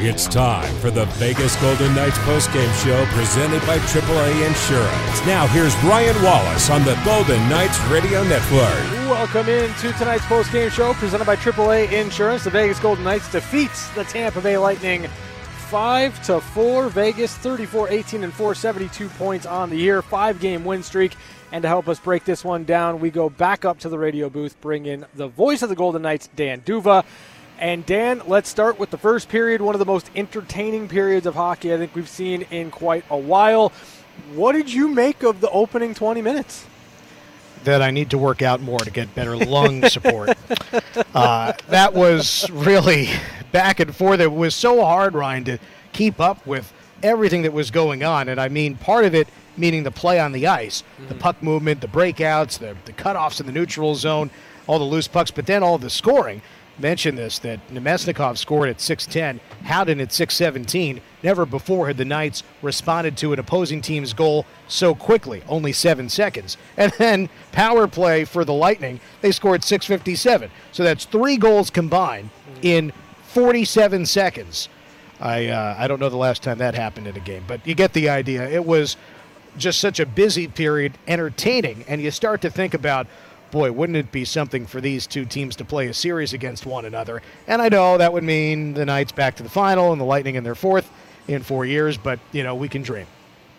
It's time for the Vegas Golden Knights postgame show presented by AAA Insurance. Now, here's Ryan Wallace on the Golden Knights Radio Network. Welcome in to tonight's postgame show presented by AAA Insurance. The Vegas Golden Knights defeats the Tampa Bay Lightning 5 to 4. Vegas 34 18 and 4, 72 points on the year, five game win streak. And to help us break this one down, we go back up to the radio booth, bring in the voice of the Golden Knights, Dan D'Uva. And Dan, let's start with the first period, one of the most entertaining periods of hockey I think we've seen in quite a while. What did you make of the opening 20 minutes? That I need to work out more to get better lung support. uh, that was really back and forth. It was so hard, Ryan, to keep up with everything that was going on. And I mean, part of it meaning the play on the ice, mm-hmm. the puck movement, the breakouts, the, the cutoffs in the neutral zone, all the loose pucks, but then all the scoring mentioned this that Namestnikov scored at 6'10, Howden at 6'17. Never before had the Knights responded to an opposing team's goal so quickly, only seven seconds. And then power play for the Lightning, they scored 6'57. So that's three goals combined in 47 seconds. I, uh, I don't know the last time that happened in a game, but you get the idea. It was just such a busy period, entertaining, and you start to think about boy, wouldn't it be something for these two teams to play a series against one another? And I know that would mean the Knights back to the final and the Lightning in their fourth in four years, but, you know, we can dream.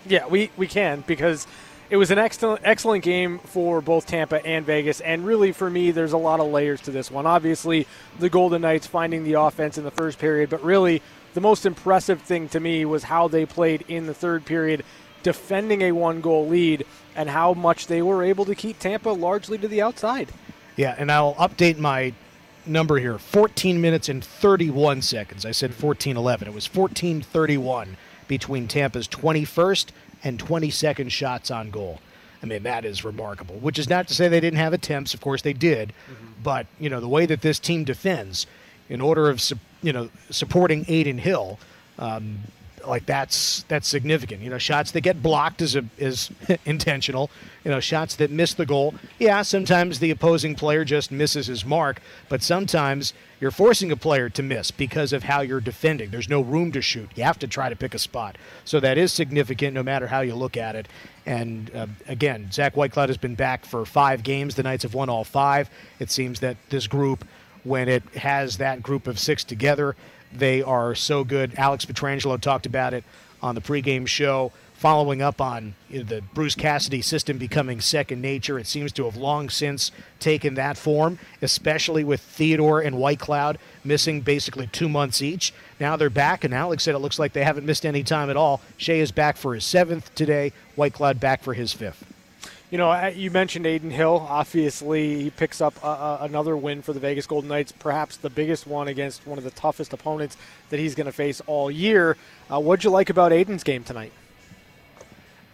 Yeah, we, we can because it was an excellent excellent game for both Tampa and Vegas, and really for me, there's a lot of layers to this one. Obviously, the Golden Knights finding the offense in the first period, but really the most impressive thing to me was how they played in the third period, defending a one goal lead and how much they were able to keep Tampa largely to the outside. Yeah, and I'll update my number here 14 minutes and 31 seconds. I said 14:11. It was 14:31 between Tampa's 21st and 22nd shots on goal. I mean, that is remarkable, which is not to say they didn't have attempts. Of course, they did. Mm-hmm. But, you know, the way that this team defends, in order of, you know, supporting Adin Hill, um, like that's that's significant. You know, shots that get blocked is a, is intentional. You know, shots that miss the goal. Yeah, sometimes the opposing player just misses his mark, but sometimes you're forcing a player to miss because of how you're defending. There's no room to shoot. You have to try to pick a spot. So that is significant, no matter how you look at it. And uh, again, Zach Whitecloud has been back for five games. The Knights have won all five. It seems that this group, when it has that group of six together they are so good. Alex Pietrangelo talked about it on the pregame show, following up on you know, the Bruce Cassidy system becoming second nature. It seems to have long since taken that form, especially with Theodore and Whitecloud missing basically two months each. Now they're back, and Alex said it looks like they haven't missed any time at all. Shea is back for his seventh today, Whitecloud back for his fifth. You know, you mentioned Adin Hill. Obviously, he picks up another win for the Vegas Golden Knights, perhaps the biggest one against one of the toughest opponents that he's going to face all year. Uh, what'd you like about Adin's game tonight?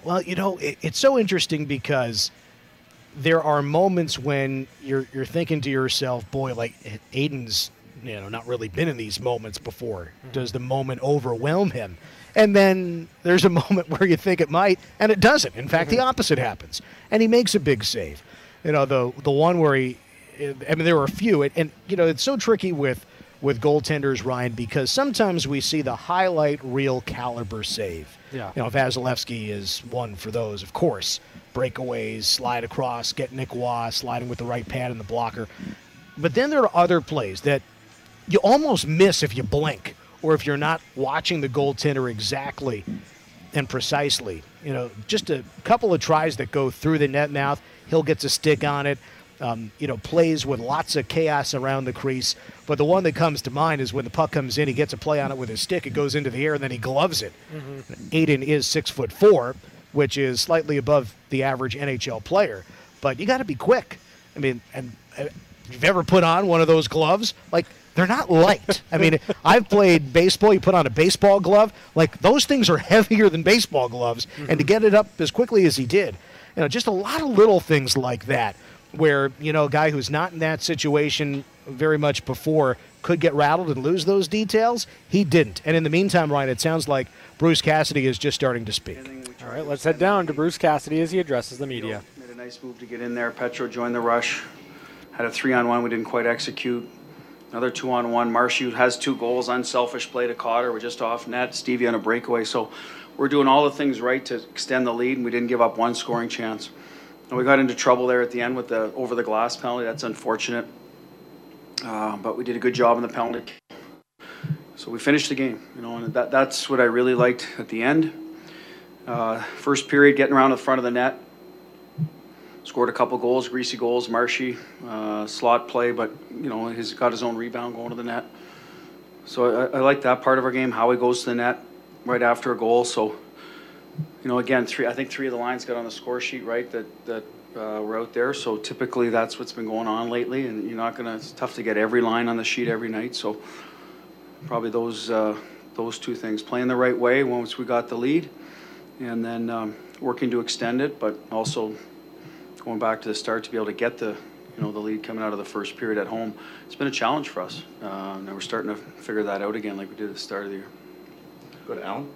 Well, you know, it, it's so interesting because there are moments when you're you're thinking to yourself, "Boy, like Adin's, you know, not really been in these moments before. Mm-hmm. Does the moment overwhelm him?" And then there's a moment where you think it might, and it doesn't. In fact, mm-hmm. the opposite happens, and he makes a big save. You know, the the one where he, I mean, there were a few, and, and you know, it's so tricky with with goaltenders, Ryan, because sometimes we see the highlight reel caliber save. Yeah. You know, Vasilevskiy is one for those, of course. Breakaways, slide across, get Nick Roy sliding with the right pad and the blocker. But then there are other plays that you almost miss if you blink or if you're not watching the goaltender exactly and precisely. You know, just a couple of tries that go through the net mouth, he'll get a stick on it. Um, you know, plays with lots of chaos around the crease. But the one that comes to mind is when the puck comes in, he gets a play on it with his stick, it goes into the air, and then he gloves it. Mm-hmm. Adin is six foot four, which is slightly above the average NHL player. But you got to be quick. I mean, and uh, you've ever put on one of those gloves? Like they're not light. I mean, I've played baseball. You put on a baseball glove, like those things are heavier than baseball gloves. Mm-hmm. And to get it up as quickly as he did, you know, just a lot of little things like that, where you know, a guy who's not in that situation very much before could get rattled and lose those details. He didn't. And in the meantime, Ryan, it sounds like Bruce Cassidy is just starting to speak. All right, let's head down to Bruce Cassidy as he addresses the media. Made a nice move to get in there. Petro joined the rush. Had a three on one we didn't quite execute Another two on one. Marshu has two goals, unselfish play to Cotter. We're just off net. Stevie on a breakaway. So we're doing all the things right to extend the lead, and we didn't give up one scoring chance. And we got into trouble there at the end with the over the glass penalty. That's unfortunate. Uh, but we did a good job in the penalty. So we finished the game, you know, and that, that's what I really liked at the end. Uh, first period, getting around the front of the net, scored a couple goals, greasy goals. Marshy, uh, slot play, but you know he's got his own rebound going to the net. So I, I like that part of our game. How he goes to the net right after a goal. So you know, again, three. I think three of the lines got on the score sheet right that that uh, were out there. So typically that's what's been going on lately, and you're not gonna. It's tough to get every line on the sheet every night. So probably those uh, those two things: playing the right way once we got the lead, and then um, working to extend it, but also going back to the start to be able to get the you know the lead coming out of the first period at home. It's been a challenge for us, uh, and we're starting to figure that out again, like we did at the start of the year. Go to Alan.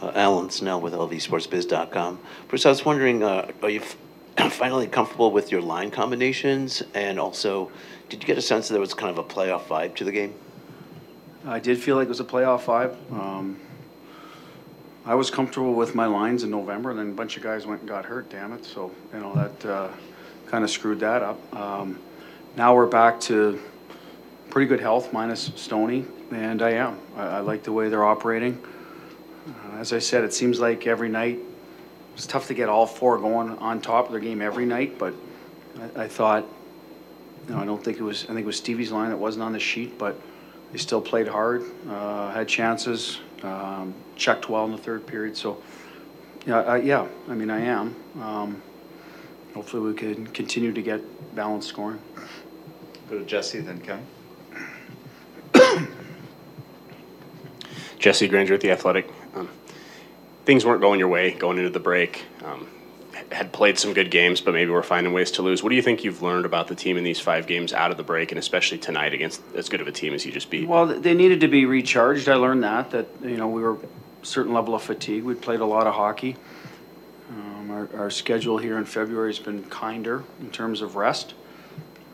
Uh, Alan Snell with LVSportsBiz.com. Bruce, I was wondering, uh, are you f- finally comfortable with your line combinations? And also, did you get a sense that there was kind of a playoff vibe to the game? I did feel like it was a playoff vibe. Um, I was comfortable with my lines in November, and then a bunch of guys went and got hurt. Damn it! So you know that uh, kind of screwed that up. Um, now we're back to pretty good health, minus Stony, and I am. I, I like the way they're operating. Uh, as I said, it seems like every night it's tough to get all four going on top of their game every night, but I, I thought, you know, I don't think it was. I think it was Stevie's line that wasn't on the sheet, but they still played hard, uh, had chances, um, checked well in the third period. So, yeah, I, yeah. I mean, I am. Um, hopefully, we can continue to get balanced scoring. Go to Jesse, then Kevin. Jesse Granger at the Athletic. Um, things weren't going your way going into the break. Um, had played some good games, but maybe we're finding ways to lose. What do you think you've learned about the team in these five games out of the break, and especially tonight against as good of a team as you just beat? Well, they needed to be recharged. I learned that that you know we were a certain level of fatigue. We played a lot of hockey. Um, our, our schedule here in February has been kinder in terms of rest.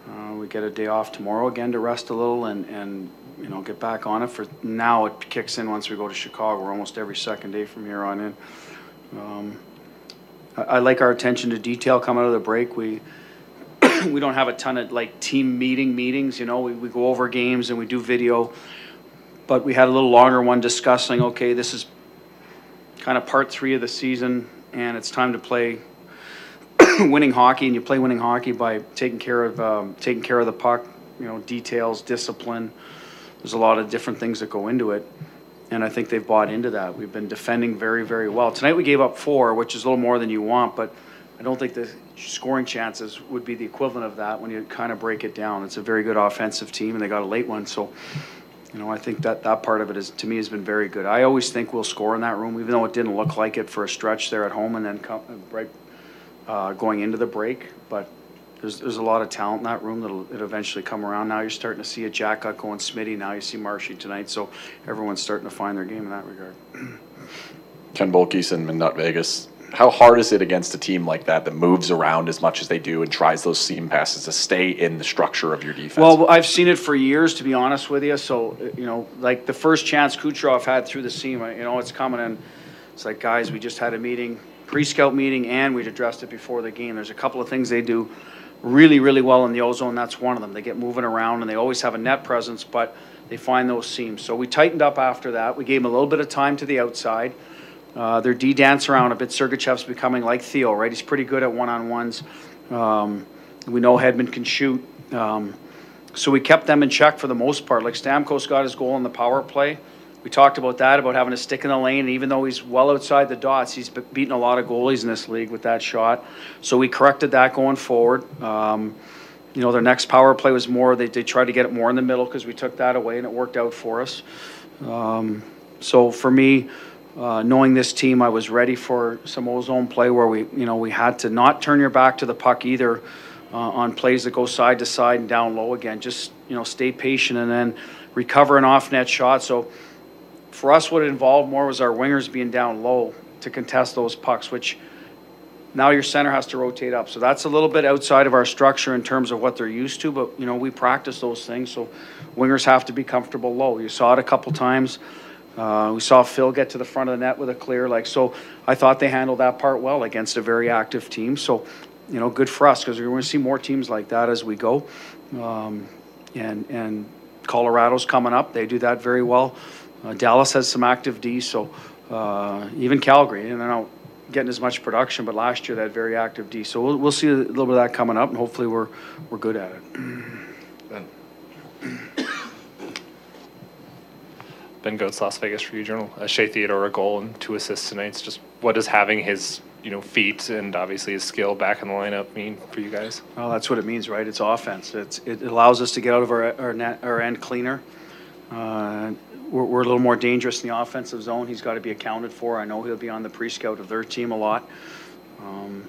Uh, we get a day off tomorrow again to rest a little and, and you know get back on it. For now, it kicks in once we go to Chicago. We're almost every second day from here on in. Um, I, I like our attention to detail coming out of the break. We we don't have a ton of like team meeting meetings. You know, we, we go over games and we do video, but we had a little longer one discussing. Okay, this is kind of part three of the season, and it's time to play winning hockey. And you play winning hockey by taking care of um, taking care of the puck. You know, details, discipline. There's a lot of different things that go into it. And I think they've bought into that. We've been defending very, very well. Tonight we gave up four, which is a little more than you want, but I don't think the scoring chances would be the equivalent of that when you kind of break it down. It's a very good offensive team, and they got a late one. So, you know, I think that that part of it is to me has been very good. I always think we'll score in that room, even though it didn't look like it for a stretch there at home, and then come, right uh, going into the break. But there's there's a lot of talent in that room that'll it'll eventually come around. Now you're starting to see a Jack going Smitty. Now you see Marshy tonight. So everyone's starting to find their game in that regard. Ken Boehlke SinBin Vegas. How hard is it against a team like that that moves around as much as they do and tries those seam passes to stay in the structure of your defense? Well, I've seen it for years, to be honest with you. So you know, like the first chance Kucherov had through the seam, you know, it's coming in. It's like, guys, we just had a meeting, pre-scout meeting, and we'd addressed it before the game. There's a couple of things they do really, really well in the ozone. That's one of them. They get moving around and they always have a net presence, but they find those seams. So we tightened up after that. We gave them a little bit of time to the outside. Uh, their D dance around a bit. Sergachev's becoming like Theo, right? He's pretty good at one on ones. Um, we know Hedman can shoot. Um, so we kept them in check for the most part. Like Stamkos got his goal in the power play. We talked about that, about having a stick in the lane. And even though he's well outside the dots, he's be- beaten a lot of goalies in this league with that shot. So we corrected that going forward. Um, you know, their next power play was more, they, they tried to get it more in the middle because we took that away and it worked out for us. Um, so for me, uh, knowing this team, I was ready for some ozone play where we, you know, we had to not turn your back to the puck either uh, on plays that go side to side and down low again. Just, you know, stay patient and then recover an off net shot. So for us, what it involved more was our wingers being down low to contest those pucks, which Now your center has to rotate up. So that's a little bit outside of our structure in terms of what they're used to, but, you know, we practice those things, so wingers have to be comfortable low. You saw it a couple times. Uh, we saw Phil get to the front of the net with a clear, like, so I thought they handled that part well against a very active team. So, you know, good for us, because we're going to see more teams like that as we go. Um, and, and Colorado's coming up. They do that very well. Uh, Dallas has some active D, so uh, even Calgary, and they're not getting as much production, but last year had very active D. So we'll, we'll see a little bit of that coming up, and hopefully we're, we're good at it. Ben? Gotz, Las Vegas Review-Journal. Uh, Shea Theodore a goal and two assists tonight. It's just what does having his you know feet and obviously his skill back in the lineup mean for you guys? Well, that's what it means, right? It's offense. It's, it allows us to get out of our, our net, our end cleaner. Uh, we're, we're a little more dangerous in the offensive zone. He's got to be accounted for. I know he'll be on the pre-scout of their team a lot. Um,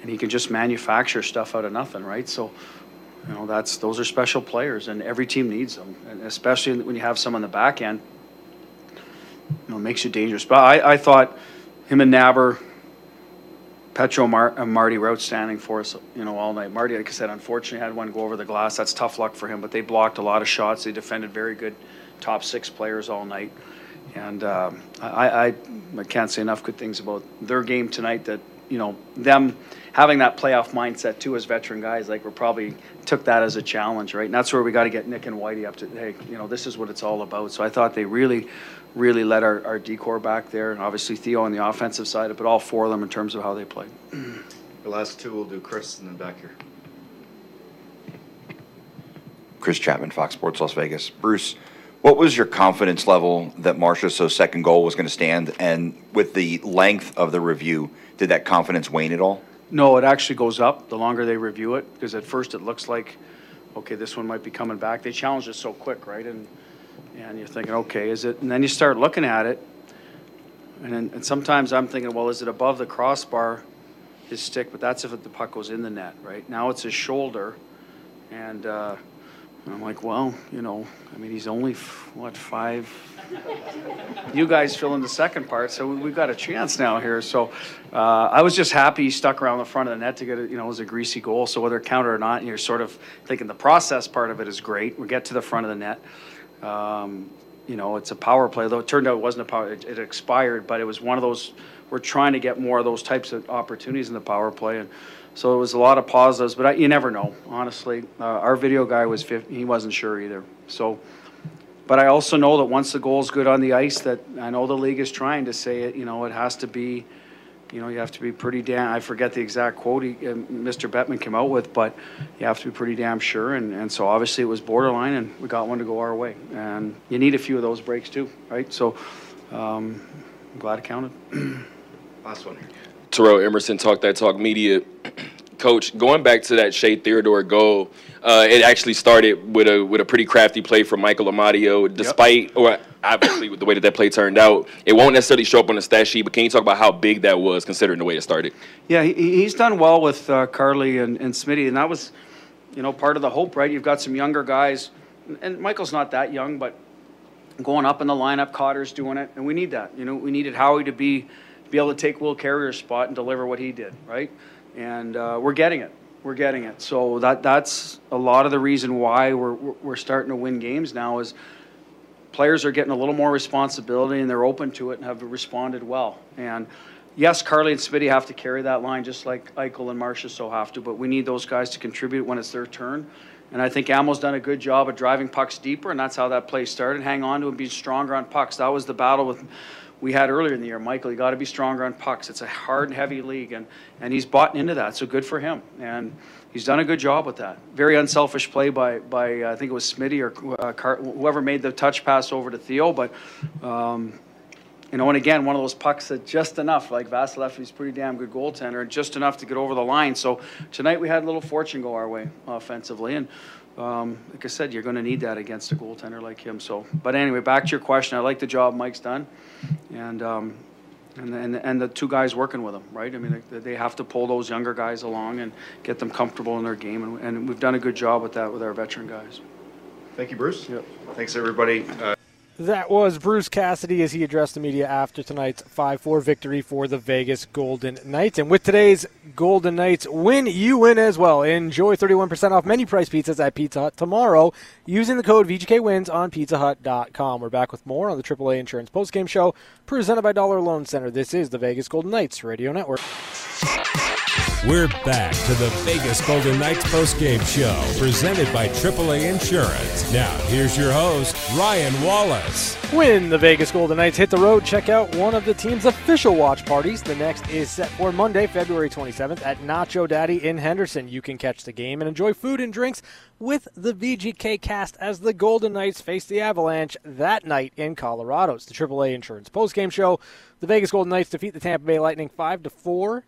and he can just manufacture stuff out of nothing, right? So, you know, that's, those are special players and every team needs them. And especially when you have some on the back end, you know, makes you dangerous. But I, I thought him and Naber, Petro Mar- and Marty were outstanding for us, you know, all night. Marty, like I said, unfortunately had one go over the glass. That's tough luck for him, but they blocked a lot of shots. They defended very good top six players all night. And um, I, I, I can't say enough good things about their game tonight that, you know, them having that playoff mindset too as veteran guys, like we're probably took that as a challenge, right? And that's where we got to get Nick and Whitey up to, hey, you know, this is what it's all about. So I thought they really, really led our, our D corps back there. And obviously Theo on the offensive side, but all four of them in terms of how they played. The last two, we'll do Chris and then back here. Chris Chapman, Fox Sports Las Vegas. Bruce, what was your confidence level that Marcia's second goal was going to stand? And with the length of the review, did that confidence wane at all? No, it actually goes up the longer they review it, because at first it looks like, okay, this one might be coming back. They challenge it so quick, right? And, and you're thinking, okay, is it? And then you start looking at it, and then, and sometimes I'm thinking, well, is it above the crossbar, his stick? But that's if the puck goes in the net, right? Now it's his shoulder, and, uh, I'm like, well, you know, I mean, he's only, what, five? You guys fill in the second part, so we- we've got a chance now here. So uh, I was just happy he stuck around the front of the net to get it, you know, it was a greasy goal. So whether it counted or not, and you're sort of thinking the process part of it is great. We get to the front of the net. Um, You know, it's a power play, though it turned out it wasn't a power, it it expired, but it was one of those, we're trying to get more of those types of opportunities in the power play. And so it was a lot of positives, but I- you never know, honestly. Uh, Our video guy was 50, he wasn't sure either. So, but I also know that once the goal's good on the ice, that I know the league is trying to say it, you know, it has to be, you know, you have to be pretty damn, I forget the exact quote he, uh, Mr. Bettman came out with, but you have to be pretty damn sure. And, and so obviously it was borderline and we got one to go our way. And you need a few of those breaks too, right? So, um, I'm glad it counted. Last one here. Terrell Emerson, Talk That Talk Media. Coach, going back to that Shea Theodore goal, uh, it actually started with a with a pretty crafty play from Michael Amadio. Despite, or obviously with the way that that play turned out, it won't necessarily show up on the stat sheet. But can you talk about how big that was, considering the way it started? Yeah, he, he's done well with uh, Carly and, and Smitty, and that was, you know, part of the hope, right? You've got some younger guys, and Michael's not that young, but going up in the lineup, Cotter's doing it, and we need that. You know, we needed Howie to be be able to take Will Carrier's spot and deliver what he did, right? And uh, we're getting it. We're getting it. So that that's a lot of the reason why we're we're starting to win games now is players are getting a little more responsibility and they're open to it and have responded well. And yes, Carly and Smitty have to carry that line just like Eichel and Marchessault have to, but we need those guys to contribute when it's their turn. And I think Amo's done a good job of driving pucks deeper, and that's how that play started. Hang on to and be stronger on pucks. That was the battle with we had earlier in the year. Michael, you got to be stronger on pucks. It's a hard and heavy league, and and he's bought into that. So good for him, and he's done a good job with that. Very unselfish play by by uh, I think it was Smitty or uh, Car- whoever made the touch pass over to Theo, but. Um, you know, and again, one of those pucks that just enough, like Vasilev, he's pretty damn good goaltender, just enough to get over the line. So tonight we had a little fortune go our way offensively, and um, like I said, you're going to need that against a goaltender like him. So, but anyway, back to your question. I like the job Mike's done, and um, and and and the two guys working with him, right? I mean, they, they have to pull those younger guys along and get them comfortable in their game, and, and we've done a good job with that with our veteran guys. Thank you, Bruce. Yep. Thanks, everybody. Uh, That was Bruce Cassidy as he addressed the media after tonight's 5 4 victory for the Vegas Golden Knights. And with today's Golden Knights win, you win as well. Enjoy 31% off menu price pizzas at Pizza Hut tomorrow using the code VGKWINS on pizzahut.com. We're back with more on the AAA Insurance Postgame Show presented by Dollar Loan Center. This is the Vegas Golden Knights Radio Network. We're back to the Vegas Golden Knights postgame show presented by AAA Insurance. Now, here's your host, Ryan Wallace. When the Vegas Golden Knights hit the road, check out one of the team's official watch parties. The next is set for Monday, February 27th at Nacho Daddy in Henderson. You can catch the game and enjoy food and drinks with the VGK cast as the Golden Knights face the Avalanche that night in Colorado. It's the AAA Insurance postgame show. The Vegas Golden Knights defeat the Tampa Bay Lightning 5 to 4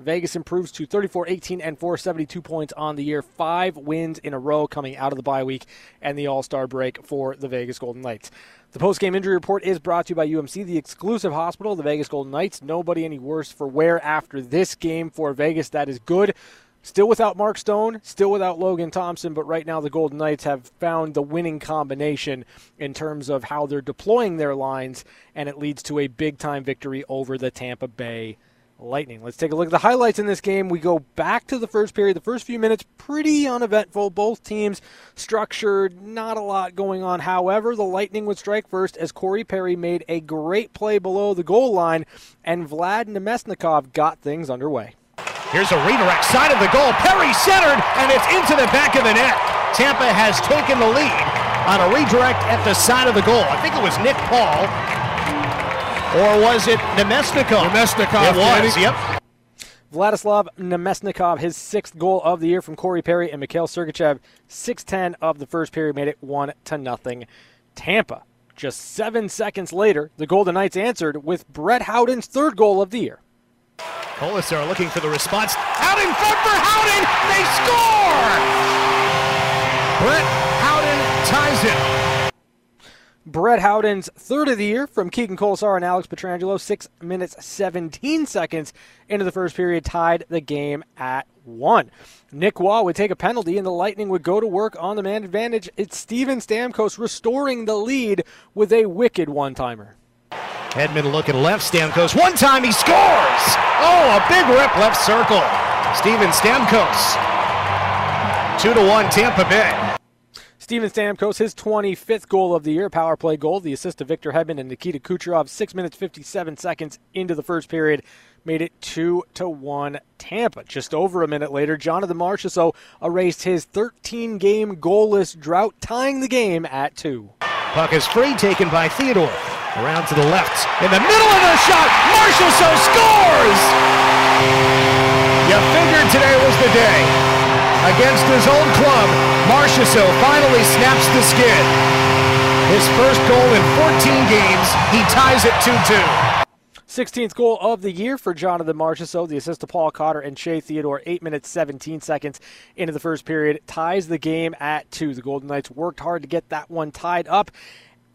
Vegas improves to 34 18 and 472 points on the year. Five wins in a row coming out of the bye week and the All Star break for the Vegas Golden Knights. The post game injury report is brought to you by UMC, the exclusive hospital of the Vegas Golden Knights. Nobody any worse for wear after this game for Vegas. That is good. Still without Mark Stone, still without Logan Thompson, but right now the Golden Knights have found the winning combination in terms of how they're deploying their lines, and it leads to a big time victory over the Tampa Bay Lightning. Let's take a look at the highlights in this game. We go back to the first period. The first few minutes, pretty uneventful. Both teams structured, not a lot going on. However, the Lightning would strike first as Corey Perry made a great play below the goal line, and Vlad Namestnikov got things underway. Here's a redirect, side of the goal. Perry centered, and it's into the back of the net. Tampa has taken the lead on a redirect at the side of the goal. I think it was Nick Paul or was it Namestnikov? Namestnikov. It was, yep. Vladislav Namestnikov, his sixth goal of the year from Corey Perry and Mikhail Sergachev, 6-10 of the first period made it 1 to nothing. Tampa. Just seven seconds later, the Golden Knights answered with Brett Howden's third goal of the year. Kolesar looking for the response. Out in front for Howden! They score! Brett Howden ties it. Brett Howden's third of the year from Keegan Kolesar and Alex Pietrangelo, 6 minutes 17 seconds into the first period, tied the game at 1. Nick Roy would take a penalty, and the Lightning would go to work on the man advantage. It's Steven Stamkos restoring the lead with a wicked one timer. Hedman looking left, Stamkos. One time he scores! Oh, a big rip left circle. Steven Stamkos. 2 to 1, Tampa Bay. Steven Stamkos, his 25th goal of the year, power play goal. The assist to Victor Hedman and Nikita Kucherov, 6 minutes 57 seconds into the first period, made it 2 to 1 Tampa. Just over a minute later, Jonathan Marchessault erased his 13 game goalless drought, tying the game at 2. Puck is free, taken by Theodore. Around to the left. In the middle of the shot, Marchessault scores! You figured today was the day. Against his own club, Marchessault finally snaps the skid. His first goal in 14 games, he ties it 2-2. 16th goal of the year for Jonathan Marchessault. The assist to Paul Cotter and Shea Theodore, 8 minutes 17 seconds into the first period, ties the game at 2. The Golden Knights worked hard to get that one tied up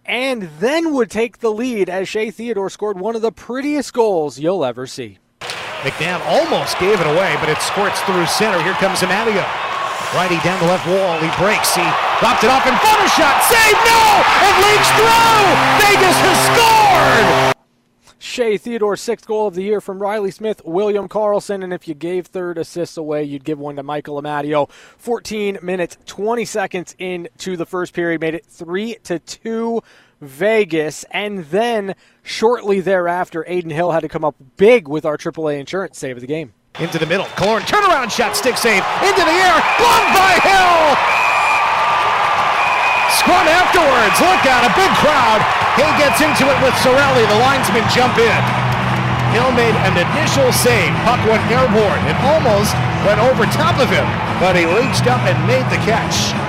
and then would take the lead as Shea Theodore scored one of the prettiest goals you'll ever see. McNabb almost gave it away, but it squirts through center. Here comes Amadio. Righty down the left wall. He breaks. He dropped it off in of shot. Save! No! It leaks through! Vegas has scored! Shea Theodore's sixth goal of the year from Riley Smith, William Karlsson, and if you gave third assists away, you'd give one to Michael Amadio. 14 minutes, 20 seconds into the first period, made it 3 to 2 Vegas, and then shortly thereafter, Adin Hill had to come up big with our AAA insurance save of the game. Into the middle, Killorn turnaround shot, stick save into the air, blocked by Hill. Scrum afterwards. Look out, a big crowd. He gets into it with Cirelli. The linesmen jump in. Hill made an initial save. Puck went airborne. It almost went over top of him, but he reached up and made the catch.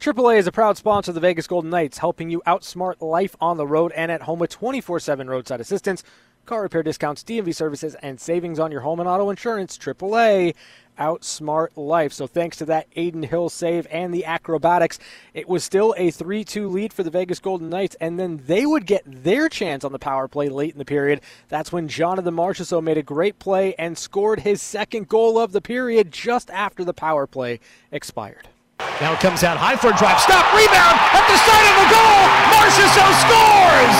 AAA is a proud sponsor of the Vegas Golden Knights, helping you outsmart life on the road and at home with 24 7 roadside assistance, car repair discounts, DMV services, and savings on your home and auto insurance. AAA outsmart life. So thanks to that Adin Hill save and the acrobatics, it was still a 3-2 lead for the Vegas Golden Knights, and then they would get their chance on the power play late in the period. That's when Jonathan Marchessault made a great play and scored his second goal of the period just after the power play expired. Now it comes out high for a drive. Stop, rebound at the side of the goal. Marchessault scores!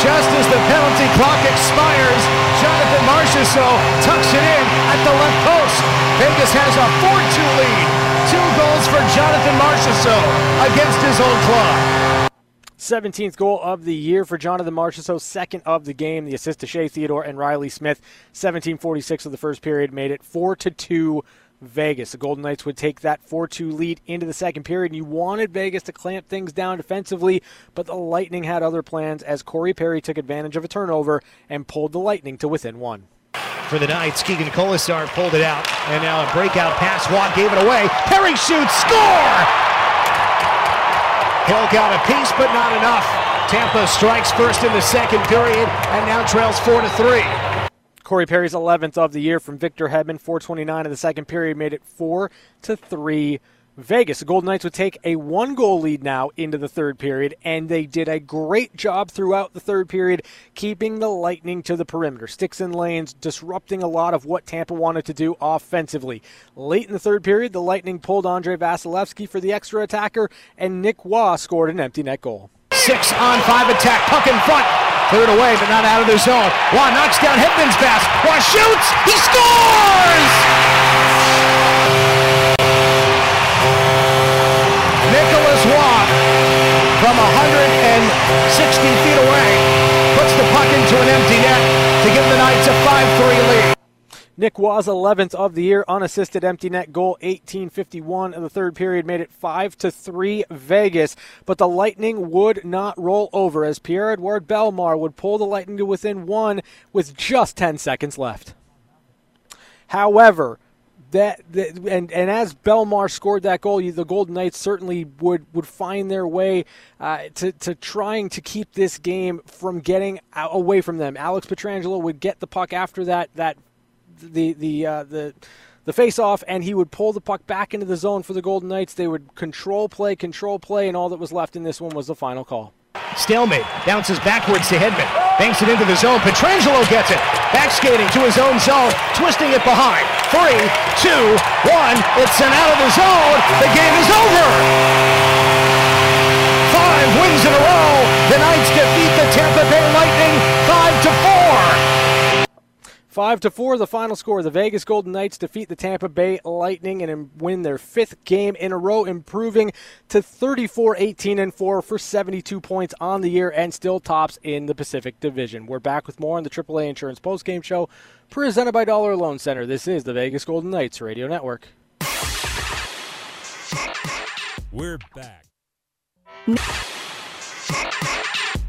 Just as the penalty clock expires, Jonathan Marchessault tucks it in at the left post. Vegas has a 4-2 lead. Two goals for Jonathan Marchessault against his old club. 17th goal of the year for Jonathan Marchessault, second of the game. The assist to Shea Theodore and Riley Smith. 17:46 of the first period made it four to two. Vegas. The Golden Knights would take that 4 2 lead into the second period. And you wanted Vegas to clamp things down defensively, but the Lightning had other plans as Corey Perry took advantage of a turnover and pulled the Lightning to within one. For the Knights, Keegan Kolesar pulled it out, and now a breakout pass. Watt gave it away. Perry shoots, score! Hill got a piece, but not enough. Tampa strikes first in the second period and now trails 4 to 3. Corey Perry's 11th of the year from Victor Hedman, 429 in the second period, made it 4 to 3 Vegas. The Golden Knights would take a one goal lead now into the third period, and they did a great job throughout the third period keeping the Lightning to the perimeter. Sticks and lanes, disrupting a lot of what Tampa wanted to do offensively. Late in the third period, the Lightning pulled Andrei Vasilevskiy for the extra attacker, and Nick Roy scored an empty net goal. Six on five attack, puck in front. Cleared away, but not out of the zone. Roy knocks down Hedman's pass. Roy shoots. He scores! Nicolas Roy from 160 feet away puts the puck into an empty net to give the Knights a 5-3 lead. Nick Roy's 11th of the year, unassisted empty net goal, 1851 in the third period, made it 5 to 3 Vegas. But the Lightning would not roll over as Pierre Edouard Bellemare would pull the Lightning to within one with just 10 seconds left. However, that, that and and as Bellemare scored that goal, the Golden Knights certainly would would find their way uh, to to trying to keep this game from getting away from them. Alex Pietrangelo would get the puck after that that the the uh, the the face-off, and he would pull the puck back into the zone for the Golden Knights. They would control play, control play, and all that was left in this one was the final call. Stalemate. Bounces backwards to Hedman. Banks it into the zone. Pietrangelo gets it. Back skating to his own zone. Twisting it behind. Three, two, one. It's sent out of the zone. The game is over. Five wins in a row. The Knights defeat the Tampa Bay Lightning. Five to four, the final score. The Vegas Golden Knights defeat the Tampa Bay Lightning and win their fifth game in a row, improving to 34 18 and 4 for 72 points on the year and still tops in the Pacific Division. We're back with more on the AAA Insurance Postgame Show, presented by Dollar Loan Center. This is the Vegas Golden Knights Radio Network. We're back.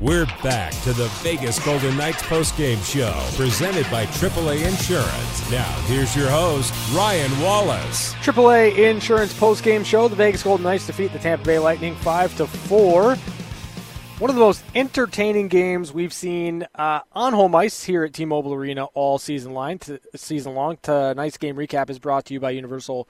We're back to the Vegas Golden Knights postgame show, presented by AAA Insurance. Now, here's your host, Ryan Wallace. AAA Insurance postgame show. The Vegas Golden Knights defeat the Tampa Bay Lightning five to four. One of the most entertaining games we've seen uh, on home ice here at T-Mobile Arena all season long. To, season long. Tonight's game recap is brought to you by Universal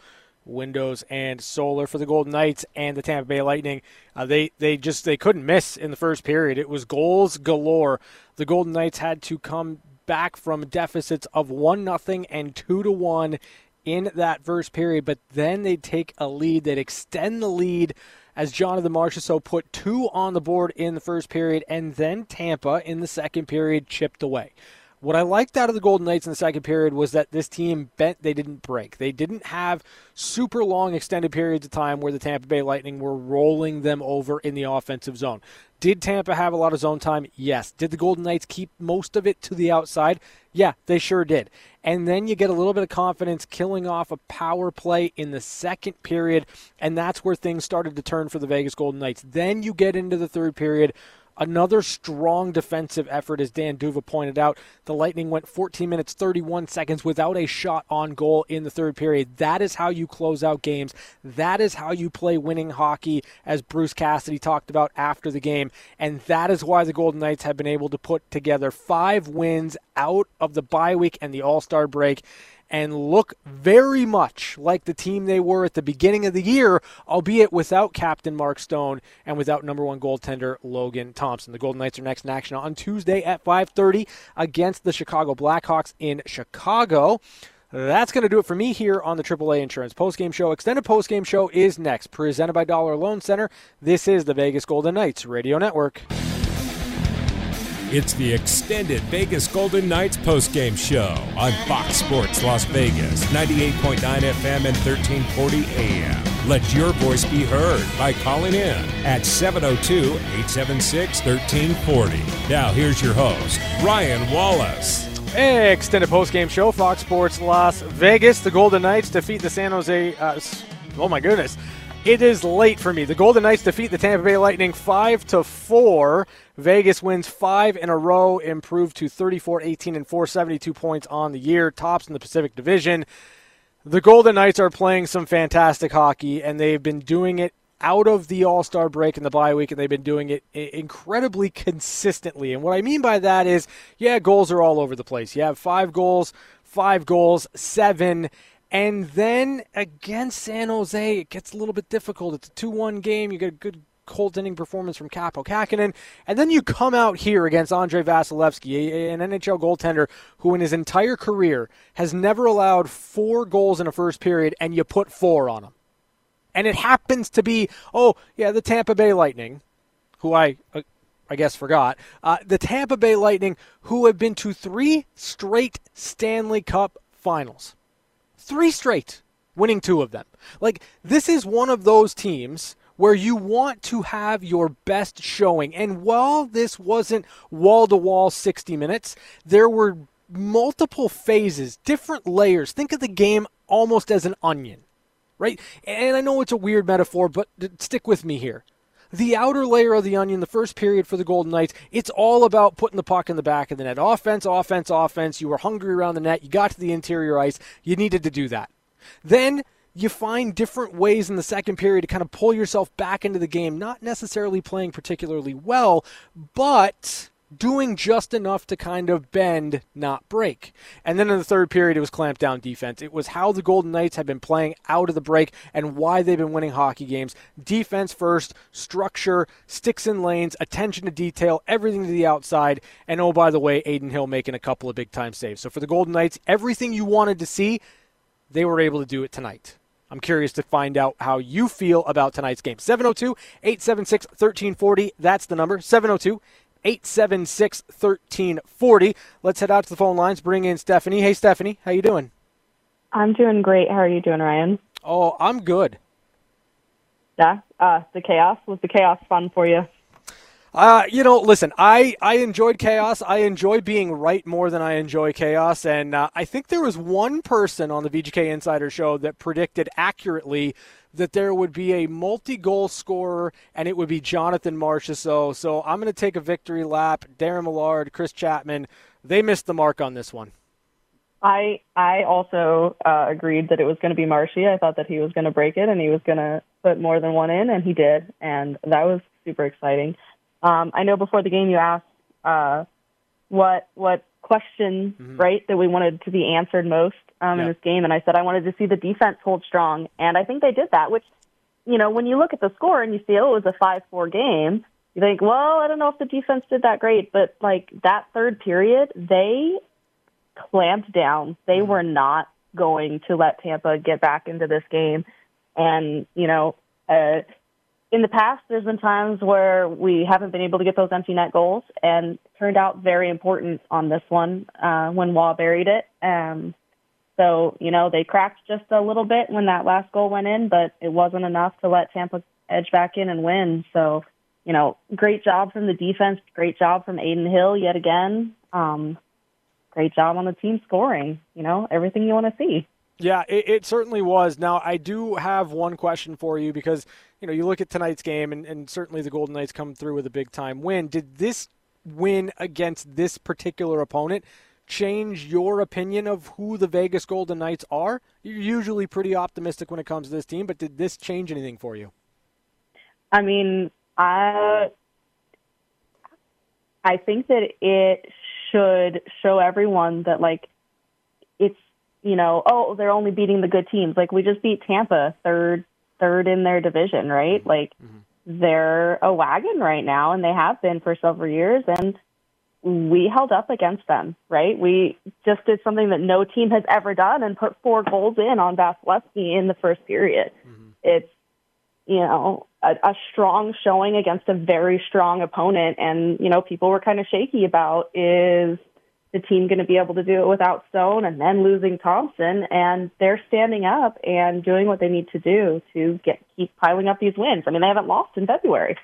Windows and Solar for the Golden Knights and the Tampa Bay Lightning. Uh, they they just they couldn't miss in the first period. It was goals galore. The Golden Knights had to come back from deficits of one nothing and two to one in that first period, but then they take a lead. They'd extend the lead as Jonathan Marchessault put two on the board in the first period, and then Tampa in the second period chipped away. What I liked out of the Golden Knights in the second period was that this team bent, they didn't break. They didn't have super long extended periods of time where the Tampa Bay Lightning were rolling them over in the offensive zone. Did Tampa have a lot of zone time? Yes. Did the Golden Knights keep most of it to the outside? Yeah, they sure did. And then you get a little bit of confidence killing off a power play in the second period, and that's where things started to turn for the Vegas Golden Knights. Then you get into the third period Another strong defensive effort, as Dan D'Uva pointed out. The Lightning went 14 minutes 31 seconds without a shot on goal in the third period. That is how you close out games. That is how you play winning hockey, as Bruce Cassidy talked about after the game. And that is why the Golden Knights have been able to put together five wins out of the bye week and the All Star break and look very much like the team they were at the beginning of the year, albeit without captain Mark Stone and without number one goaltender Logan Thompson. The Golden Knights are next in action on Tuesday at 5:30 against the Chicago Blackhawks in Chicago. That's going to do it for me here on the AAA Insurance Postgame Show. Extended Postgame Show is next, presented by Dollar Loan Center. This is the Vegas Golden Knights Radio Network. It's the extended Vegas Golden Knights postgame show on Fox Sports Las Vegas, 98.9 FM and 1340 AM. Let your voice be heard by calling in at 702 876 1340. Now, here's your host, Ryan Wallace. Hey, extended postgame show, Fox Sports Las Vegas. The Golden Knights defeat the San Jose. Uh, oh my goodness. It is late for me. The Golden Knights defeat the Tampa Bay Lightning 5 to 4. Vegas wins 5 in a row, improved to 34 18 and 472 points on the year, tops in the Pacific Division. The Golden Knights are playing some fantastic hockey and they've been doing it out of the All-Star break and the bye week and they've been doing it incredibly consistently. And what I mean by that is, yeah, goals are all over the place. You have 5 goals, 5 goals, 7 and then against San Jose, it gets a little bit difficult. It's a 2 1 game. You get a good cold inning performance from Kaapo Kähkönen. And then you come out here against Andre Vasilevskiy, an NHL goaltender who in his entire career has never allowed four goals in a first period, and you put four on him. And it happens to be, oh, yeah, the Tampa Bay Lightning, who I. Uh, I guess forgot. Uh, the Tampa Bay Lightning, who have been to three straight Stanley Cup finals. Three straight, winning two of them. Like, this is one of those teams where you want to have your best showing. And while this wasn't wall to wall 60 minutes, there were multiple phases, different layers. Think of the game almost as an onion, right? And I know it's a weird metaphor, but stick with me here. The outer layer of the onion, the first period for the Golden Knights, it's all about putting the puck in the back of the net. Offense, offense, offense. You were hungry around the net. You got to the interior ice. You needed to do that. Then you find different ways in the second period to kind of pull yourself back into the game, not necessarily playing particularly well, but doing just enough to kind of bend, not break. And then in the third period, it was clamped down defense. It was how the Golden Knights have been playing out of the break and why they've been winning hockey games. Defense first, structure, sticks in lanes, attention to detail, everything to the outside. And oh, by the way, Adin Hill making a couple of big time saves. So for the Golden Knights, everything you wanted to see, they were able to do it tonight. I'm curious to find out how you feel about tonight's game. 702 876 1340. That's the number. 702 876 1340. Let's head out to the phone lines. Bring in Stephanie. Hey, Stephanie. How you doing? I'm doing great. How are you doing, Ryan? Oh, I'm good. Yeah. Uh, the chaos was the chaos fun for you? Uh, you know, listen, I, I enjoyed chaos. I enjoy being right more than I enjoy chaos. And uh, I think there was one person on the VGK Insider show that predicted accurately that there would be a multi-goal scorer, and it would be Jonathan Marchessault. So I'm going to take a victory lap. Darren Millard, Chris Chapman, they missed the mark on this one. I I also uh, agreed that it was going to be Marshy. I thought that he was going to break it and he was going to put more than one in, and he did, and that was super exciting. Um, I know before the game you asked uh, what what question mm-hmm. right that we wanted to be answered most um, in this game, and I said I wanted to see the defense hold strong, and I think they did that. Which, you know, when you look at the score and you see oh it was a five four game, you think well I don't know if the defense did that great, but like that third period they clamped down. They mm-hmm. were not going to let Tampa get back into this game, and you know. Uh, in the past, there's been times where we haven't been able to get those empty net goals, and turned out very important on this one uh, when Roy buried it. Um, so you know they cracked just a little bit when that last goal went in, but it wasn't enough to let Tampa edge back in and win. So you know, great job from the defense, great job from Adin Hill yet again. Um, great job on the team scoring. You know, everything you want to see. Yeah, it, it, certainly was. Now, I do have one question for you because, you know, you look at tonight's game and, and certainly the Golden Knights come through with a big time win. Did this win against this particular opponent change your opinion of who the Vegas Golden Knights are? You're usually pretty optimistic when it comes to this team, but did this change anything for you? I mean, I I think that it should show everyone that like it's you know, oh, they're only beating the good teams. Like we just beat Tampa, third third in their division, right? Mm-hmm. Like mm-hmm. they're a wagon right now and they have been for several years and we held up against them, right? We just did something that no team has ever done and put four goals in on Vasilevskiy in the first period. It's, you know, a, a strong showing against a very strong opponent. And, you know, people were kind of shaky about is the team going to be able to do it without Stone and then losing Thompson? And they're standing up and doing what they need to do to get keep piling up these wins. I mean, they haven't lost in February.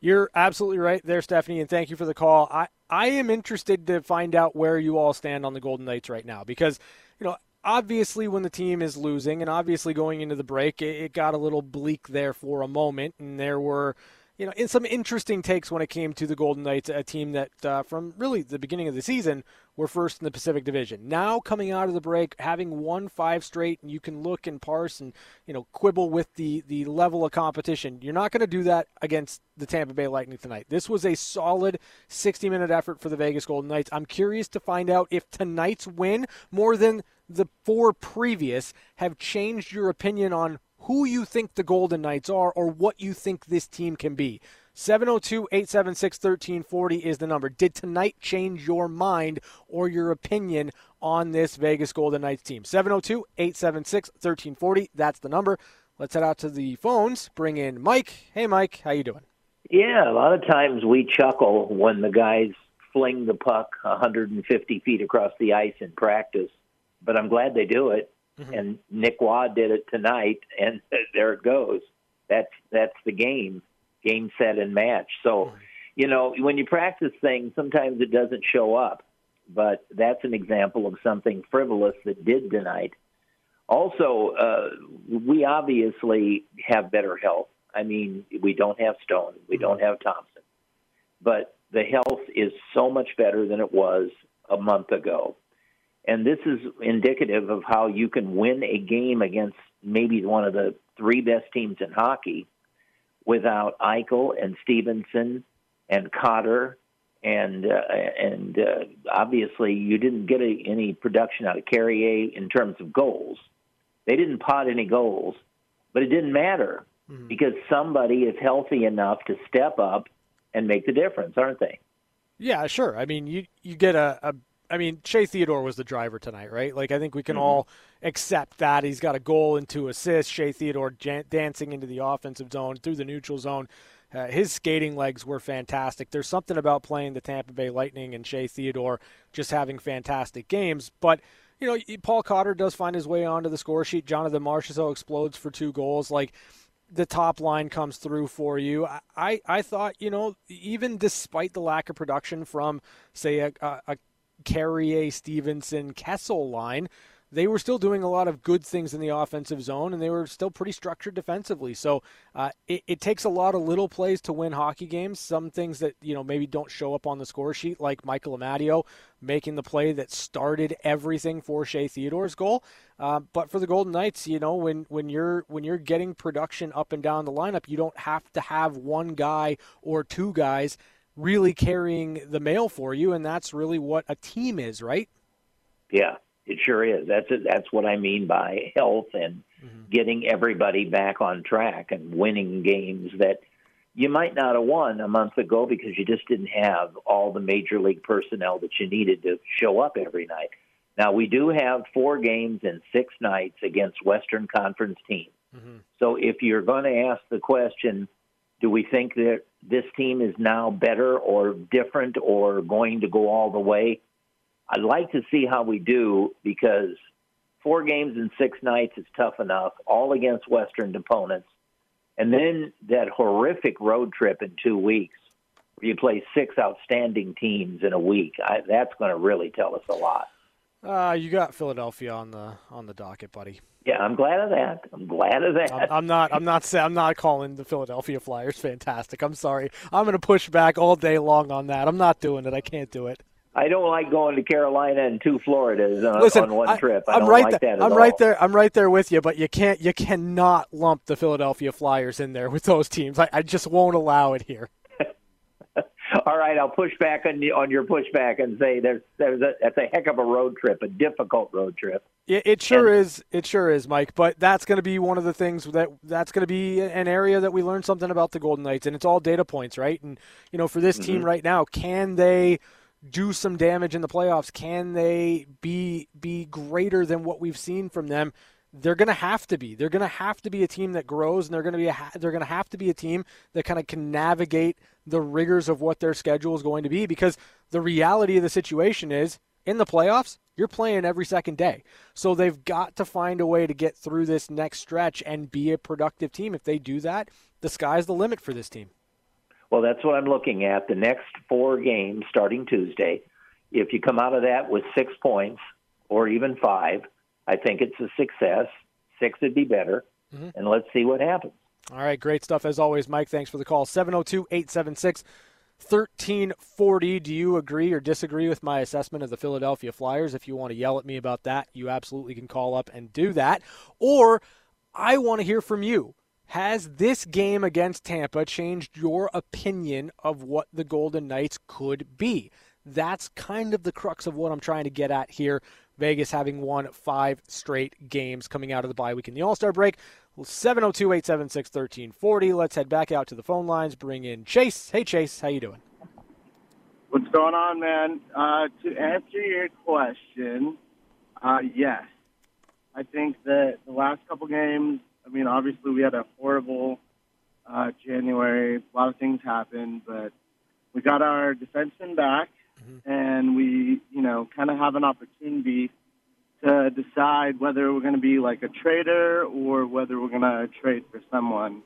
You're absolutely right there, Stephanie, and thank you for the call. I, I am interested to find out where you all stand on the Golden Knights right now because, you know, obviously when the team is losing and obviously going into the break, it, it got a little bleak there for a moment, and there were you know, in some interesting takes when it came to the Golden Knights, a team that uh, from really the beginning of the season were first in the Pacific Division. Now coming out of the break, having won five straight, and you can look and parse and you know quibble with the the level of competition. You're not going to do that against the Tampa Bay Lightning tonight. This was a solid 60 minute effort for the Vegas Golden Knights. I'm curious to find out if tonight's win more than the four previous have changed your opinion on who you think the Golden Knights are or what you think this team can be. 702 876 1340 is the number. Did tonight change your mind or your opinion on this Vegas Golden Knights team? 702 876 1340. That's the number. Let's head out to the phones. Bring in Mike. Hey, Mike. How you doing? Yeah, a lot of times we chuckle when the guys fling the puck 150 feet across the ice in practice, but I'm glad they do it. Mm-hmm. And Nick Roy did it tonight, and there it goes. That's that's the game, game set and match. So, mm-hmm. you know, when you practice things, sometimes it doesn't show up, but that's an example of something frivolous that did tonight. Also, uh, we obviously have better health. I mean, we don't have Stone, we mm-hmm. don't have Thompson, but the health is so much better than it was a month ago. And this is indicative of how you can win a game against maybe one of the three best teams in hockey without Eichel and Stevenson and Cotter and uh, and uh, obviously you didn't get a, any production out of Carrier in terms of goals. They didn't pot any goals, but it didn't matter mm-hmm. because somebody is healthy enough to step up and make the difference, aren't they? Yeah, sure. I mean, you you get a, a I mean, Shea Theodore was the driver tonight, right? Like, I think we can mm-hmm. all accept that. He's got a goal and two assists. Shea Theodore jan- dancing into the offensive zone through the neutral zone. Uh, his skating legs were fantastic. There's something about playing the Tampa Bay Lightning and Shea Theodore just having fantastic games. But, you know, Paul Cotter does find his way onto the score sheet. Jonathan Marchessault explodes for two goals. Like, the top line comes through for you. I, I, I, thought, you know, even despite the lack of production from, say, a, a Carrier, Stevenson, Kessel line, they were still doing a lot of good things in the offensive zone, and they were still pretty structured defensively. So uh, it, it, takes a lot of little plays to win hockey games. Some things that you know maybe don't show up on the score sheet, like Michael Amadio making the play that started everything for Shea Theodore's goal. Uh, but for the Golden Knights, you know when when you're when you're getting production up and down the lineup, you don't have to have one guy or two guys really carrying the mail for you, and that's really what a team is, right? Yeah, it sure is. That's it. That's what I mean by health and mm-hmm. getting everybody back on track and winning games that you might not have won a month ago because you just didn't have all the major league personnel that you needed to show up every night. Now we do have four games and six nights against Western Conference teams. Mm-hmm. So if you're going to ask the question, do we think that this team is now better or different or going to go all the way? I'd like to see how we do because four games in six nights is tough enough, all against Western opponents. And then that horrific road trip in two weeks where you play six outstanding teams in a week. I, that's going to really tell us a lot. Uh, you got Philadelphia on the on the docket, buddy. Yeah, I'm glad of that. I'm glad of that. I'm, I'm not. I'm not. I'm not calling the Philadelphia Flyers fantastic. I'm sorry. I'm going to push back all day long on that. I'm not doing it. I can't do it. I don't like going to Carolina and two Floridas on, Listen, on one trip. I, am right like there. I'm all. right there. I'm right there with you. But you can't. You cannot lump the Philadelphia Flyers in there with those teams. I, I just won't allow it here. All right, I'll push back on you, on your pushback and say there's there's a that's a heck of a road trip, a difficult road trip. It, it sure is. It sure is, Mike. But that's going to be one of the things that that's going to be an area that we learn something about the Golden Knights, and it's all data points, right? And you know, for this mm-hmm. team right now, can they do some damage in the playoffs? Can they be be greater than what we've seen from them? they're going to have to be. They're going to have to be a team that grows, and they're going to be a, they're going to have to be a team that kind of can navigate the rigors of what their schedule is going to be. Because the reality of the situation is, in the playoffs, you're playing every second day. So they've got to find a way to get through this next stretch and be a productive team. If they do that, the sky's the limit for this team. Well, that's what I'm looking at. The next four games starting Tuesday. If you come out of that with six points or even five I think it's a success. Six would be better. Mm-hmm. And let's see what happens. All right, great stuff as always, Mike. Thanks for the call. 702 876 1340. Do you agree or disagree with my assessment of the Philadelphia Flyers? If you want to yell at me about that, you absolutely can call up and do that. Or I want to hear from you. Has this game against Tampa changed your opinion of what the Golden Knights could be? That's kind of the crux of what I'm trying to get at here Vegas having won five straight games coming out of the bye week in the All Star break. 702 876 1340. Let's head back out to the phone lines. Bring in Chase. Hey, Chase. How you doing? What's going on, man? Uh, to answer your question, uh, yes. I think that the last couple games, I mean, obviously we had a horrible uh, January. A lot of things happened, but we got our defenseman back mm-hmm. and we, you know, kind of have an opportunity to decide whether we're going to be like a trader or whether we're going to trade for someone.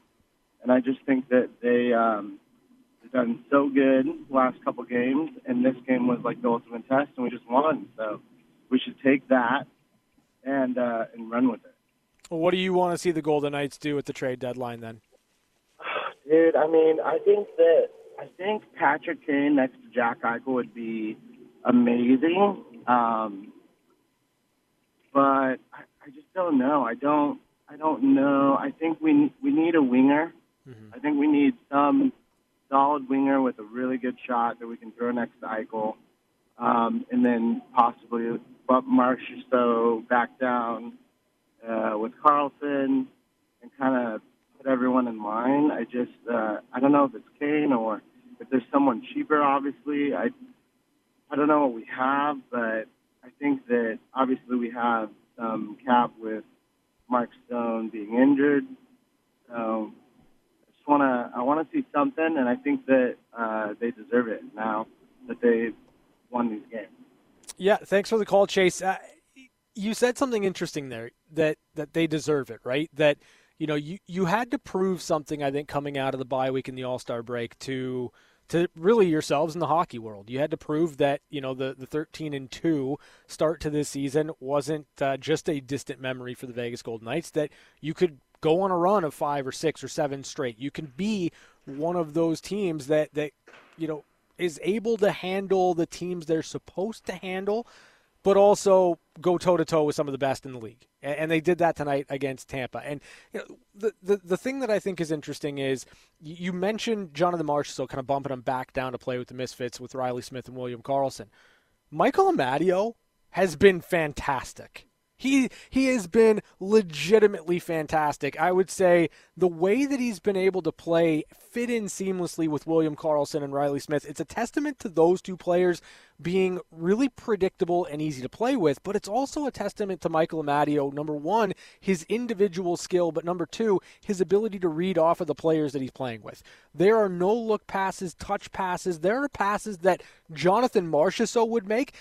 And I just think that they um, they've done so good last couple games, and this game was like the ultimate test, and we just won. So we should take that and uh, and run with it. Well, what do you want to see the Golden Knights do at the trade deadline then? Dude, I mean, I think that I think Patrick Kane next to Jack Eichel would be amazing. Um, but I, I just don't know. I don't. I don't know. I think we we need a winger. Mm-hmm. I think we need some solid winger with a really good shot that we can throw next to Eichel, um, and then possibly bump Marchessault back down uh, with Karlsson and kind of put everyone in line. I just uh, I don't know if it's Kane or if there's someone cheaper, obviously, I I don't know what we have, but I think that obviously we have some cap with Mark Stone being injured. So I just want to I want to see something, and I think that uh, they deserve it now that they've won these games. Yeah, thanks for the call, Chase. Uh, you said something interesting there that that they deserve it, right? That you know you you had to prove something. I think coming out of the bye week and the All Star break to to really yourselves in the hockey world. You had to prove that you know the the 13 and two start to this season wasn't uh, just a distant memory for the Vegas Golden Knights. That you could go on a run of five or six or seven straight. You can be one of those teams that that you know is able to handle the teams they're supposed to handle but also go toe to toe with some of the best in the league. And they did that tonight against Tampa. And you know, the, the the thing that I think is interesting is you mentioned Jonathan Marchessault kind of bumping him back down to play with the Misfits with Riley Smith and William Karlsson. Michael Amadio has been fantastic. He he has been legitimately fantastic. I would say the way that he's been able to play fit in seamlessly with William Karlsson and Riley Smith. It's a testament to those two players being really predictable and easy to play with, but it's also a testament to Michael Amadio, number one, his individual skill, but number two, his ability to read off of the players that he's playing with. There are no look passes, touch passes. There are passes that Jonathan Marchessault would make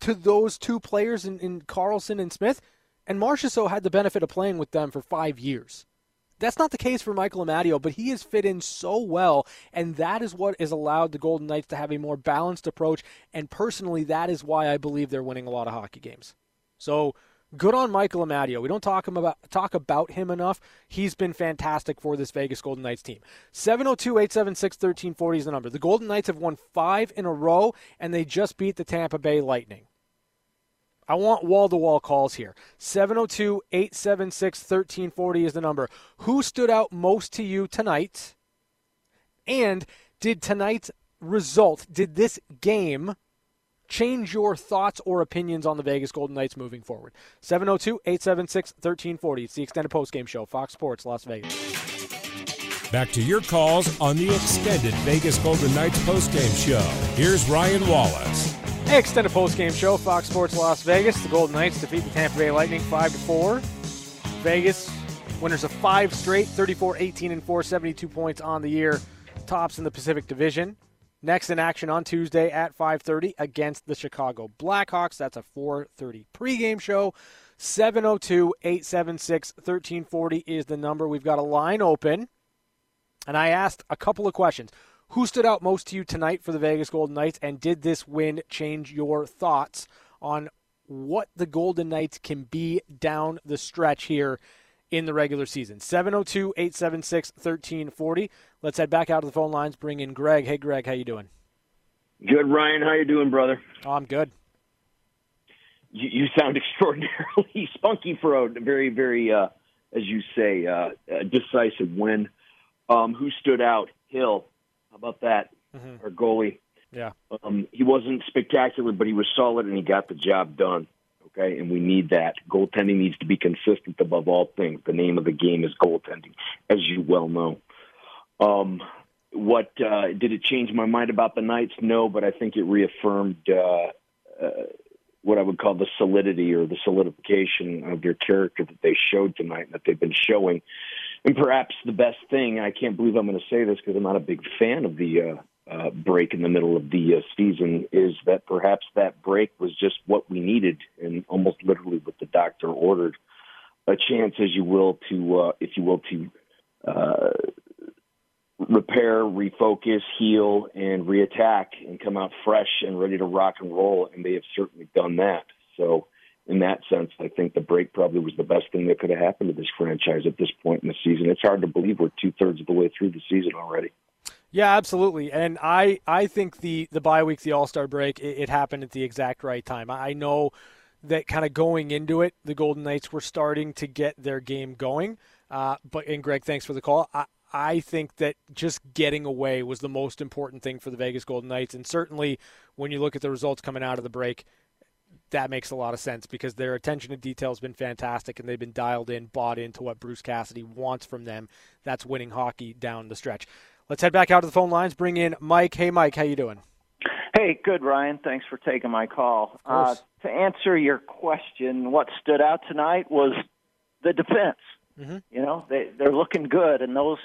to those two players in, in Karlsson and Smith, and Marchessault had the benefit of playing with them for five years. That's not the case for Michael Amadio, but he has fit in so well, and that is what has allowed the Golden Knights to have a more balanced approach. And personally, that is why I believe they're winning a lot of hockey games. So good on Michael Amadio. We don't talk about talk about him enough. He's been fantastic for this Vegas Golden Knights team. 702-876-1340 is the number. The Golden Knights have won 5 in a row and they just beat the Tampa Bay Lightning. I want wall to wall calls here. 702 876 1340 is the number. Who stood out most to you tonight? And did tonight's result did this game change your thoughts or opinions on the Vegas Golden Knights moving forward? 702 876 1340. It's the extended postgame show, Fox Sports Las Vegas. Back to your calls on the extended Vegas Golden Knights postgame show. Here's Ryan Wallace. Hey, extended postgame show, Fox Sports Las Vegas. The Golden Knights defeat the Tampa Bay Lightning 5 to 4. Vegas winners of five straight, 34 18 and 4, 72 points on the year, tops in the Pacific Division. Next in action on Tuesday at 5:30 against the Chicago Blackhawks. That's a 4:30 pregame show. 702-876-1340 is the number. We've got a line open. And I asked a couple of questions. Who stood out most to you tonight for the Vegas Golden Knights and did this win change your thoughts on what the Golden Knights can be down the stretch here in the regular season. 702 876 1340. Let's head back out to the phone lines, bring in Greg. Hey, Greg, how you doing? Good, Ryan. How you doing, brother? Oh, I'm good. You, you sound extraordinarily spunky for a very, very, uh, as you say, uh, decisive win. Um, who stood out? Hill. How about that? Mm-hmm. Our goalie. Yeah. Um, he wasn't spectacular, but he was solid and he got the job done. Okay, and we need that. Goaltending needs to be consistent above all things. The name of the game is goaltending, as you well know. Um, what uh, did it change my mind about the Knights? No, but I think it reaffirmed uh, uh, what I would call the solidity or the solidification of their character that they showed tonight and that they've been showing. And perhaps the best thing, I can't believe I'm going to say this because I'm not a big fan of the uh, break in the middle of the uh, season is that perhaps that break was just what we needed, and almost literally what the doctor ordered. A chance, as you will, to uh, if you will, to uh, repair, refocus, heal, and reattack, and come out fresh and ready to rock and roll. And they have certainly done that. So, in that sense, I think the break probably was the best thing that could have happened to this franchise at this point in the season. It's hard to believe we're two thirds of the way through the season already. Yeah, absolutely. And I, I think the, the bye week, the All Star break, it, it, happened at the exact right time. I know that kind of going into it, the Golden Knights were starting to get their game going. Uh, but and Greg, thanks for the call. I, I think that just getting away was the most important thing for the Vegas Golden Knights, and certainly when you look at the results coming out of the break, that makes a lot of sense because their attention to detail has been fantastic, and they've been dialed in, bought into what Bruce Cassidy wants from them. That's winning hockey down the stretch. Let's head back out to the phone lines. Bring in Mike. Hey, Mike, how you doing? Hey, good, Ryan. Thanks for taking my call. Uh, to answer your question, what stood out tonight was the defense. Mm-hmm. You know, they they're looking good, and those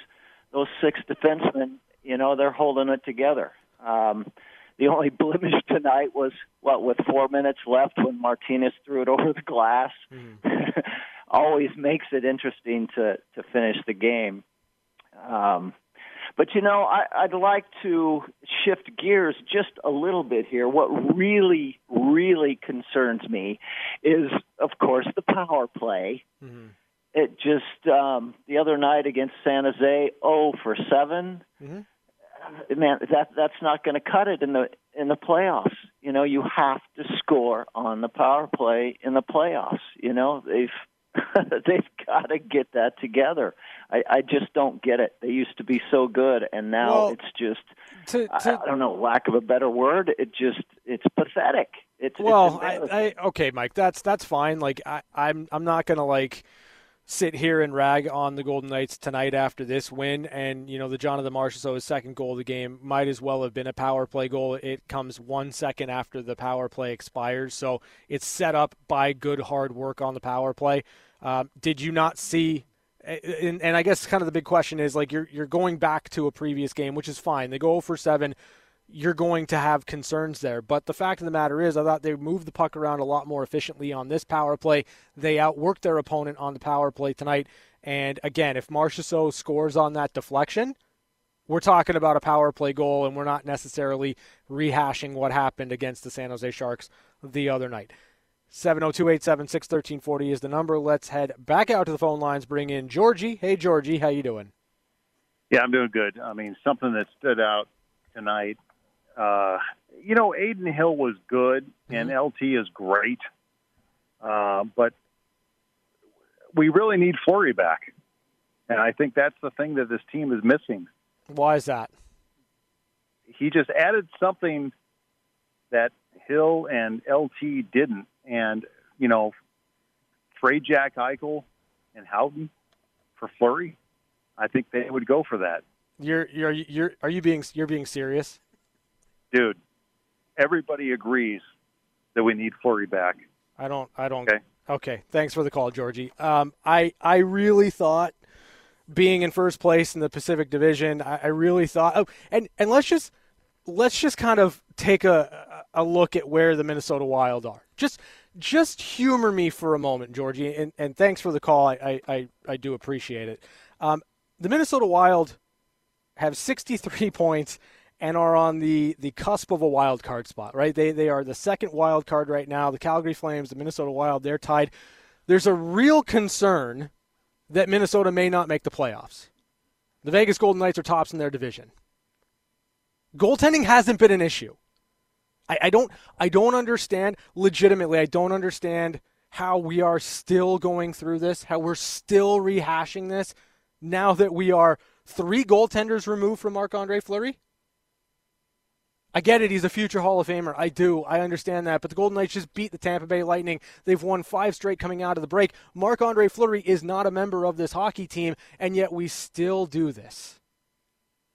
those six defensemen, you know, they're holding it together. Um, the only blemish tonight was what with four minutes left when Martinez threw it over the glass. Mm-hmm. Always makes it interesting to to finish the game. Um, but you know, I, I'd like to shift gears just a little bit here. What really, really concerns me is, of course, the power play. Mm-hmm. It just um, the other night against San Jose, oh for 7 Mm-hmm. Man, that that's not going to cut it in the in the playoffs. You know, you have to score on the power play in the playoffs. You know, they've they've got to get that together. I, I just don't get it. They used to be so good, and now Well, it's just to, to, I, I don't know, lack of a better word. It just it's pathetic. It's well, it's I. I okay, Mike. That's that's fine. Like I, I'm I'm not gonna like sit here and rag on the Golden Knights tonight after this win. And you know the Jonathan his second goal of the game, might as well have been a power play goal. It comes one second after the power play expires, so it's set up by good hard work on the power play. Um, did you not see? And, and I guess kind of the big question is like you're you're going back to a previous game, which is fine. They go for seven you're going to have concerns there. But the fact of the matter is, I thought they moved the puck around a lot more efficiently on this power play. They outworked their opponent on the power play tonight. And again, if Marchessault scores on that deflection, we're talking about a power play goal, and we're not necessarily rehashing what happened against the San Jose Sharks the other night. 702 876 1340 is the number. Let's head back out to the phone lines. Bring in Georgie. Hey, Georgie, how you doing? Yeah, I'm doing good. I mean, something that stood out tonight. Uh, you know, Adin Hill was good, and LT is great, uh, but we really need Fleury back, and I think that's the thing that this team is missing. Why is that? he just added something that Hill and LT didn't. And, you know, trade Jack Eichel and Howden for Fleury, I think they would go for that. You're you're you're are you being you're being serious? Dude, everybody agrees that we need Fleury back. I don't I don't Okay. Okay, thanks for the call, Georgie. Um, I I really thought being in first place in the Pacific Division, I, I really thought. Oh, and and let's just let's just kind of take a a look at where the Minnesota Wild are. Just just humor me for a moment, Georgie, and, and thanks for the call. I I, I, do appreciate it. Um, the Minnesota Wild have 63 points and are on the, the cusp of a wild card spot, right? They, they are the second wild card right now. The Calgary Flames, the Minnesota Wild, they're tied. There's a real concern that Minnesota may not make the playoffs. The Vegas Golden Knights are tops in their division. Goaltending hasn't been an issue. I, I don't I don't understand legitimately, I don't understand how we are still going through this, how we're still rehashing this now that we are three goaltenders removed from Marc Andre Fleury. I get it. He's a future Hall of Famer. I do. I understand that. But the Golden Knights just beat the Tampa Bay Lightning. They've won five straight coming out of the break. Marc Andre Fleury is not a member of this hockey team, and yet we still do this.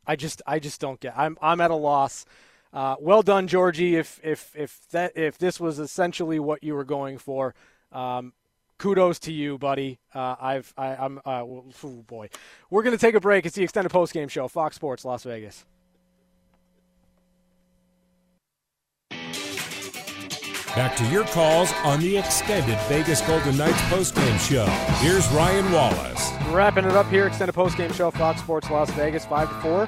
I just, I just don't get. I'm, I'm at a loss. Uh, well done, Georgie. If, if, if that, if this was essentially what you were going for, um, kudos to you, buddy. Uh, I've, I, I'm, uh, oh boy. We're gonna take a break. It's the extended post game show, Fox Sports, Las Vegas. Back to your calls on the extended Vegas Golden Knights postgame show. Here's Ryan Wallace. Wrapping it up here, extended postgame show, Fox Sports Las Vegas, 5 to 4.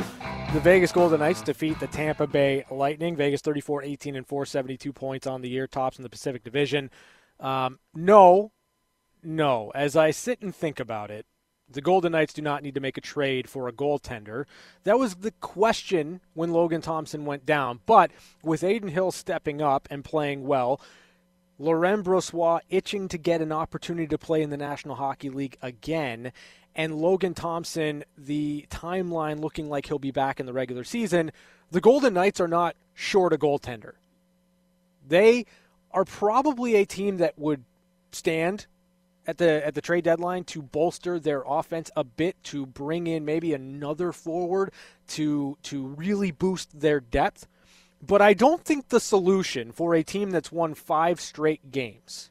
The Vegas Golden Knights defeat the Tampa Bay Lightning. Vegas 34 18 and 4, 72 points on the year, tops in the Pacific Division. Um, no, no. As I sit and think about it, the Golden Knights do not need to make a trade for a goaltender. That was the question when Logan Thompson went down. But with Adin Hill stepping up and playing well, Laurent Brossoit itching to get an opportunity to play in the National Hockey League again, and Logan Thompson, the timeline looking like he'll be back in the regular season, the Golden Knights are not short a goaltender. They are probably a team that would stand at the at the trade deadline to bolster their offense a bit to bring in maybe another forward to to really boost their depth. But I don't think the solution for a team that's won 5 straight games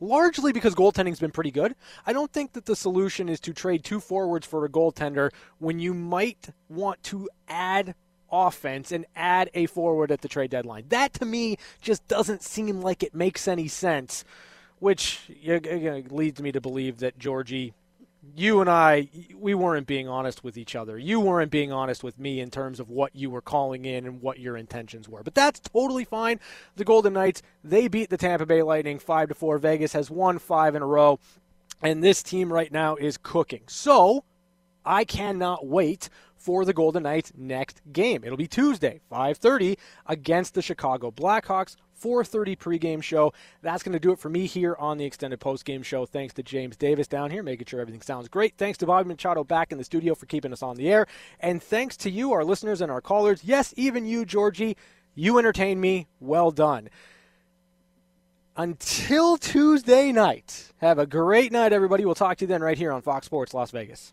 largely because goaltending's been pretty good. I don't think that the solution is to trade two forwards for a goaltender when you might want to add offense and add a forward at the trade deadline. That to me just doesn't seem like it makes any sense which leads me to believe that Georgie, you and I, we weren't being honest with each other. You weren't being honest with me in terms of what you were calling in and what your intentions were. But that's totally fine. The Golden Knights, they beat the Tampa Bay Lightning 5 to 4. Vegas has won 5 in a row and this team right now is cooking. So, I cannot wait for the Golden Knights next game. It'll be Tuesday, 5:30 against the Chicago Blackhawks. 4:30 pregame show. That's going to do it for me here on the extended postgame show. Thanks to James Davis down here, making sure everything sounds great. Thanks to Bobby Machado back in the studio for keeping us on the air, and thanks to you, our listeners and our callers. Yes, even you, Georgie. You entertain me. Well done. Until Tuesday night, have a great night, everybody. We'll talk to you then right here on Fox Sports Las Vegas.